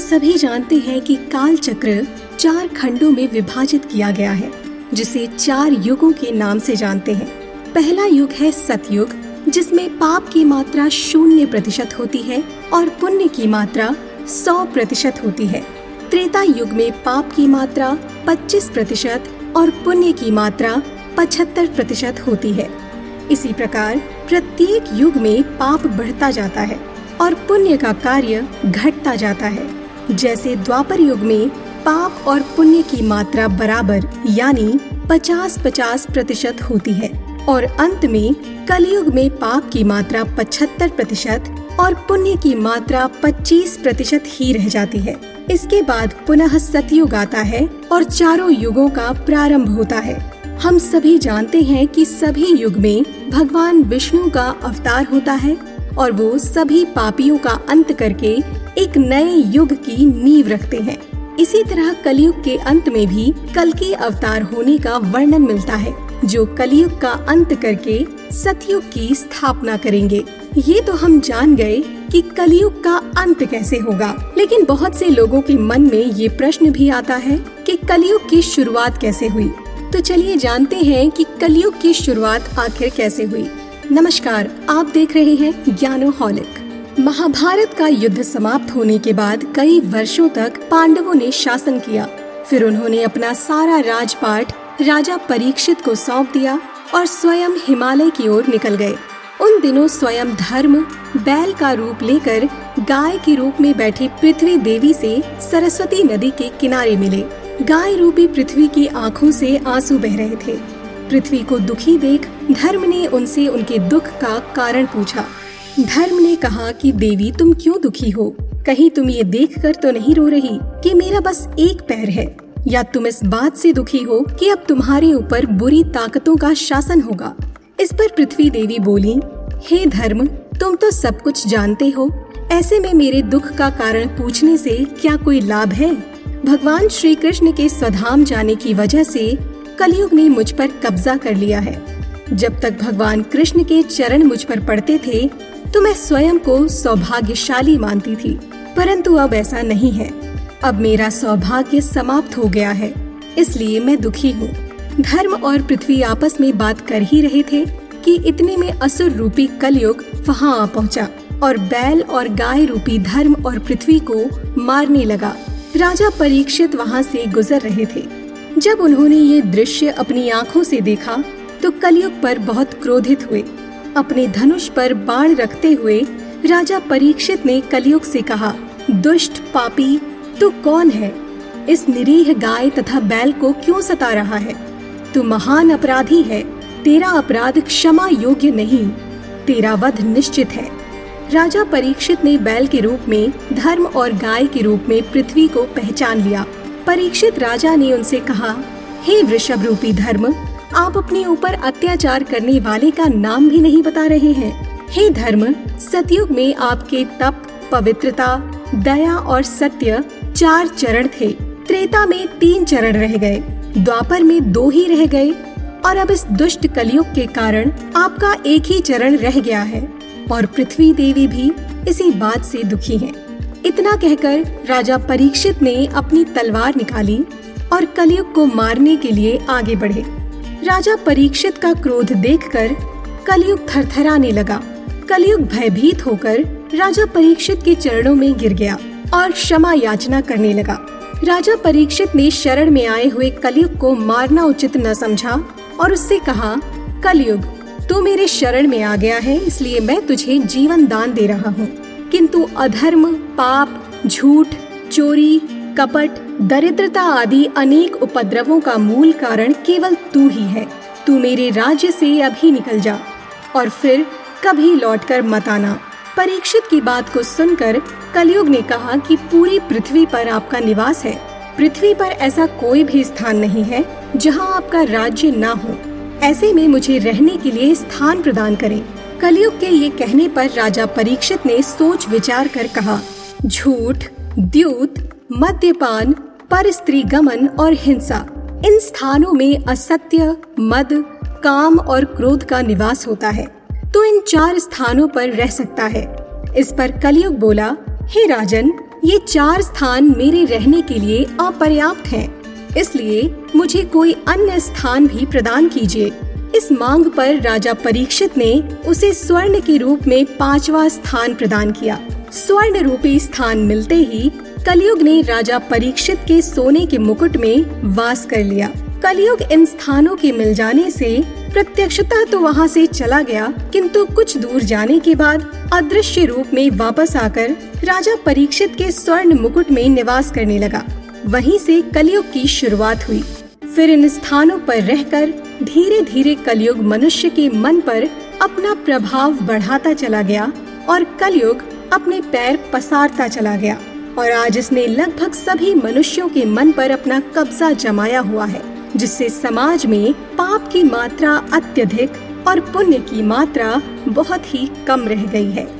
सभी जानते हैं कि काल चक्र चार खंडों में विभाजित किया गया है, जिसे चार युगों के नाम से जानते हैं। पहला युग है सतयुग, जिसमें पाप की मात्रा शून्य प्रतिशत होती है और पुण्य की मात्रा सौ प्रतिशत होती है। त्रेता युग में पाप की मात्रा 25 प्रतिशत और पुण्य की मात्रा 75 प्रतिशत होती है। इसी प्रकार प्रत्येक युग में पाप बढ़ता जाता है और पुण्य का कार्य घटता जाता है। जैसे द्वापर युग में पाप और पुण्य की मात्रा बराबर, यानी 50-50 प्रतिशत होती है। और अंत में कलयुग में पाप की मात्रा 75 प्रतिशत और पुण्य की मात्रा 25 प्रतिशत ही रह जाती है। इसके बाद पुनः सतयुग आता है और चारों युगों का प्रारंभ होता है। हम सभी जानते हैं कि सभी युग में भगवान विष्णु का अवतार होता है और वो सभी पापियों का अंत करके एक नए युग की नींव रखते हैं। इसी तरह कलयुग के अंत में भी कल के अवतार होने का वर्णन मिलता है, जो कलयुग का अंत करके सतयुग की स्थापना करेंगे। ये तो हम जान गए कि कलयुग का अंत कैसे होगा। लेकिन बहुत से लोगों के मन में ये प्रश्न भी आता है कि कलयुग की शुरुआत कैसे हुई। तो चलिए जानते हैं कि कलयुग की शुरुआत आखिर कैसे हुई। नमस्कार, आप देख रहे हैं ज्ञानो हॉलिक महाभारत का युद्ध समाप्त होने के बाद कई वर्षों तक पांडवों ने शासन किया। फिर उन्होंने अपना सारा राजपाट, राजा परीक्षित को सौंप दिया और स्वयं हिमालय की ओर निकल गए। उन दिनों स्वयं धर्म, बैल का रूप लेकर गाय के रूप में बैठी पृथ्वी देवी से सरस्वती नदी के किनारे मिले। गाय रूपी पृथ्वी की आँखों से आँसू बह रहे थे। पृथ्वी को दुखी देख धर्म ने उनसे उनके दुख का कारण पूछा। धर्म ने कहा कि, देवी, तुम क्यों दुखी हो? कहीं तुम ये देख कर तो नहीं रो रही कि मेरा बस एक पैर है? या तुम इस बात से दुखी हो कि अब तुम्हारे ऊपर बुरी ताकतों का शासन होगा? इस पर पृथ्वी देवी बोली, हे धर्म, तुम तो सब कुछ जानते हो। ऐसे में मेरे दुख का कारण पूछने से क्या कोई लाभ है? भगवान श्री कृष्ण के स्वधाम जाने की वजह से कलयुग ने मुझ पर कब्जा कर लिया है। जब तक भगवान कृष्ण के चरण मुझ पर पड़ते थे तो मैं स्वयं को सौभाग्यशाली मानती थी। परंतु अब ऐसा नहीं है। अब मेरा सौभाग्य समाप्त हो गया है। इसलिए मैं दुखी हूँ। धर्म और पृथ्वी आपस में बात कर ही रहे थे कि इतने में असुर रूपी कलयुग वहाँ आ पहुँचा और बैल और गाय रूपी धर्म और पृथ्वी को मारने लगा। राजा परीक्षित वहाँ से गुजर रहे थे। जब उन्होंने ये दृश्य अपनी आँखों से देखा तो कलयुग पर बहुत क्रोधित हुए। अपने धनुष पर बाण रखते हुए राजा परीक्षित ने कलयुग से कहा, दुष्ट पापी, तू कौन है? इस निरीह गाय तथा बैल को क्यों सता रहा है? तू महान अपराधी है, तेरा अपराध क्षमा योग्य नहीं, तेरा वध निश्चित है। राजा परीक्षित ने बैल के रूप में, धर्म और गाय के रूप में पृथ्वी को पहचान लिया। परीक्षित राजा ने उनसे कहा, हे वृषभ रूपी धर्म, आप अपने ऊपर अत्याचार करने वाले का नाम भी नहीं बता रहे हैं। हे धर्म, सतयुग में आपके तप, पवित्रता, दया और सत्य चार चरण थे। त्रेता में तीन चरण रह गए, द्वापर में दो ही रह गए, और अब इस दुष्ट कलयुग के कारण आपका एक ही चरण रह गया है। और पृथ्वी देवी भी इसी बात से दुखी हैं। इतना कहकर राजा परीक्षित ने अपनी तलवार निकाली और कलयुग को मारने के लिए आगे बढ़े। राजा परीक्षित का क्रोध देखकर कलयुग थरथराने लगा। कलयुग भयभीत होकर राजा परीक्षित के चरणों में गिर गया और क्षमा याचना करने लगा। राजा परीक्षित ने शरण में आए हुए कलयुग को मारना उचित न समझा और उससे कहा, कलयुग, तू मेरे शरण में आ गया है, इसलिए मैं तुझे जीवन दान दे रहा हूँ। किंतु अधर्म, पाप, झूठ, चोरी, कपट, दरिद्रता आदि अनेक उपद्रवों का मूल कारण केवल तू ही है। तू मेरे राज्य से अभी निकल जा और फिर कभी लौटकर मत आना। परीक्षित की बात को सुनकर कलयुग ने कहा कि पूरी पृथ्वी पर आपका निवास है। पृथ्वी पर ऐसा कोई भी स्थान नहीं है जहाँ आपका राज्य ना हो। ऐसे में मुझे रहने के लिए स्थान प्रदान करें। कलयुग के ये कहने पर राजा परीक्षित ने सोच विचार कर कहा, झूठ, द्यूत, मद्यपान पर स्त्री गमन और हिंसा, इन स्थानों में असत्य, मद, काम और क्रोध का निवास होता है तो इन चार स्थानों पर रह सकता है इस पर कलयुग बोला, हे राजन, ये चार स्थान मेरे रहने के लिए अपर्याप्त हैं। इसलिए मुझे कोई अन्य स्थान भी प्रदान कीजिए इस मांग पर राजा परीक्षित ने उसे स्वर्ण के रूप में पांचवा स्थान प्रदान किया। स्वर्ण रूपी स्थान मिलते ही कलयुग ने राजा परीक्षित के सोने के मुकुट में वास कर लिया। कलयुग इन स्थानों के मिल जाने से प्रत्यक्षता तो वहाँ से चला गया, किंतु कुछ दूर जाने के बाद अदृश्य रूप में वापस आकर राजा परीक्षित के स्वर्ण मुकुट में निवास करने लगा। वहीं से कलयुग की शुरुआत हुई। फिर इन स्थानों पर रहकर धीरे धीरे कलयुग मनुष्य के मन पर अपना प्रभाव बढ़ाता चला गया और कलयुग अपने पैर पसारता चला गया। और आज इसने लगभग सभी मनुष्यों के मन पर अपना कब्जा जमाया हुआ है, जिससे समाज में पाप की मात्रा अत्यधिक और पुण्य की मात्रा बहुत ही कम रह गई है।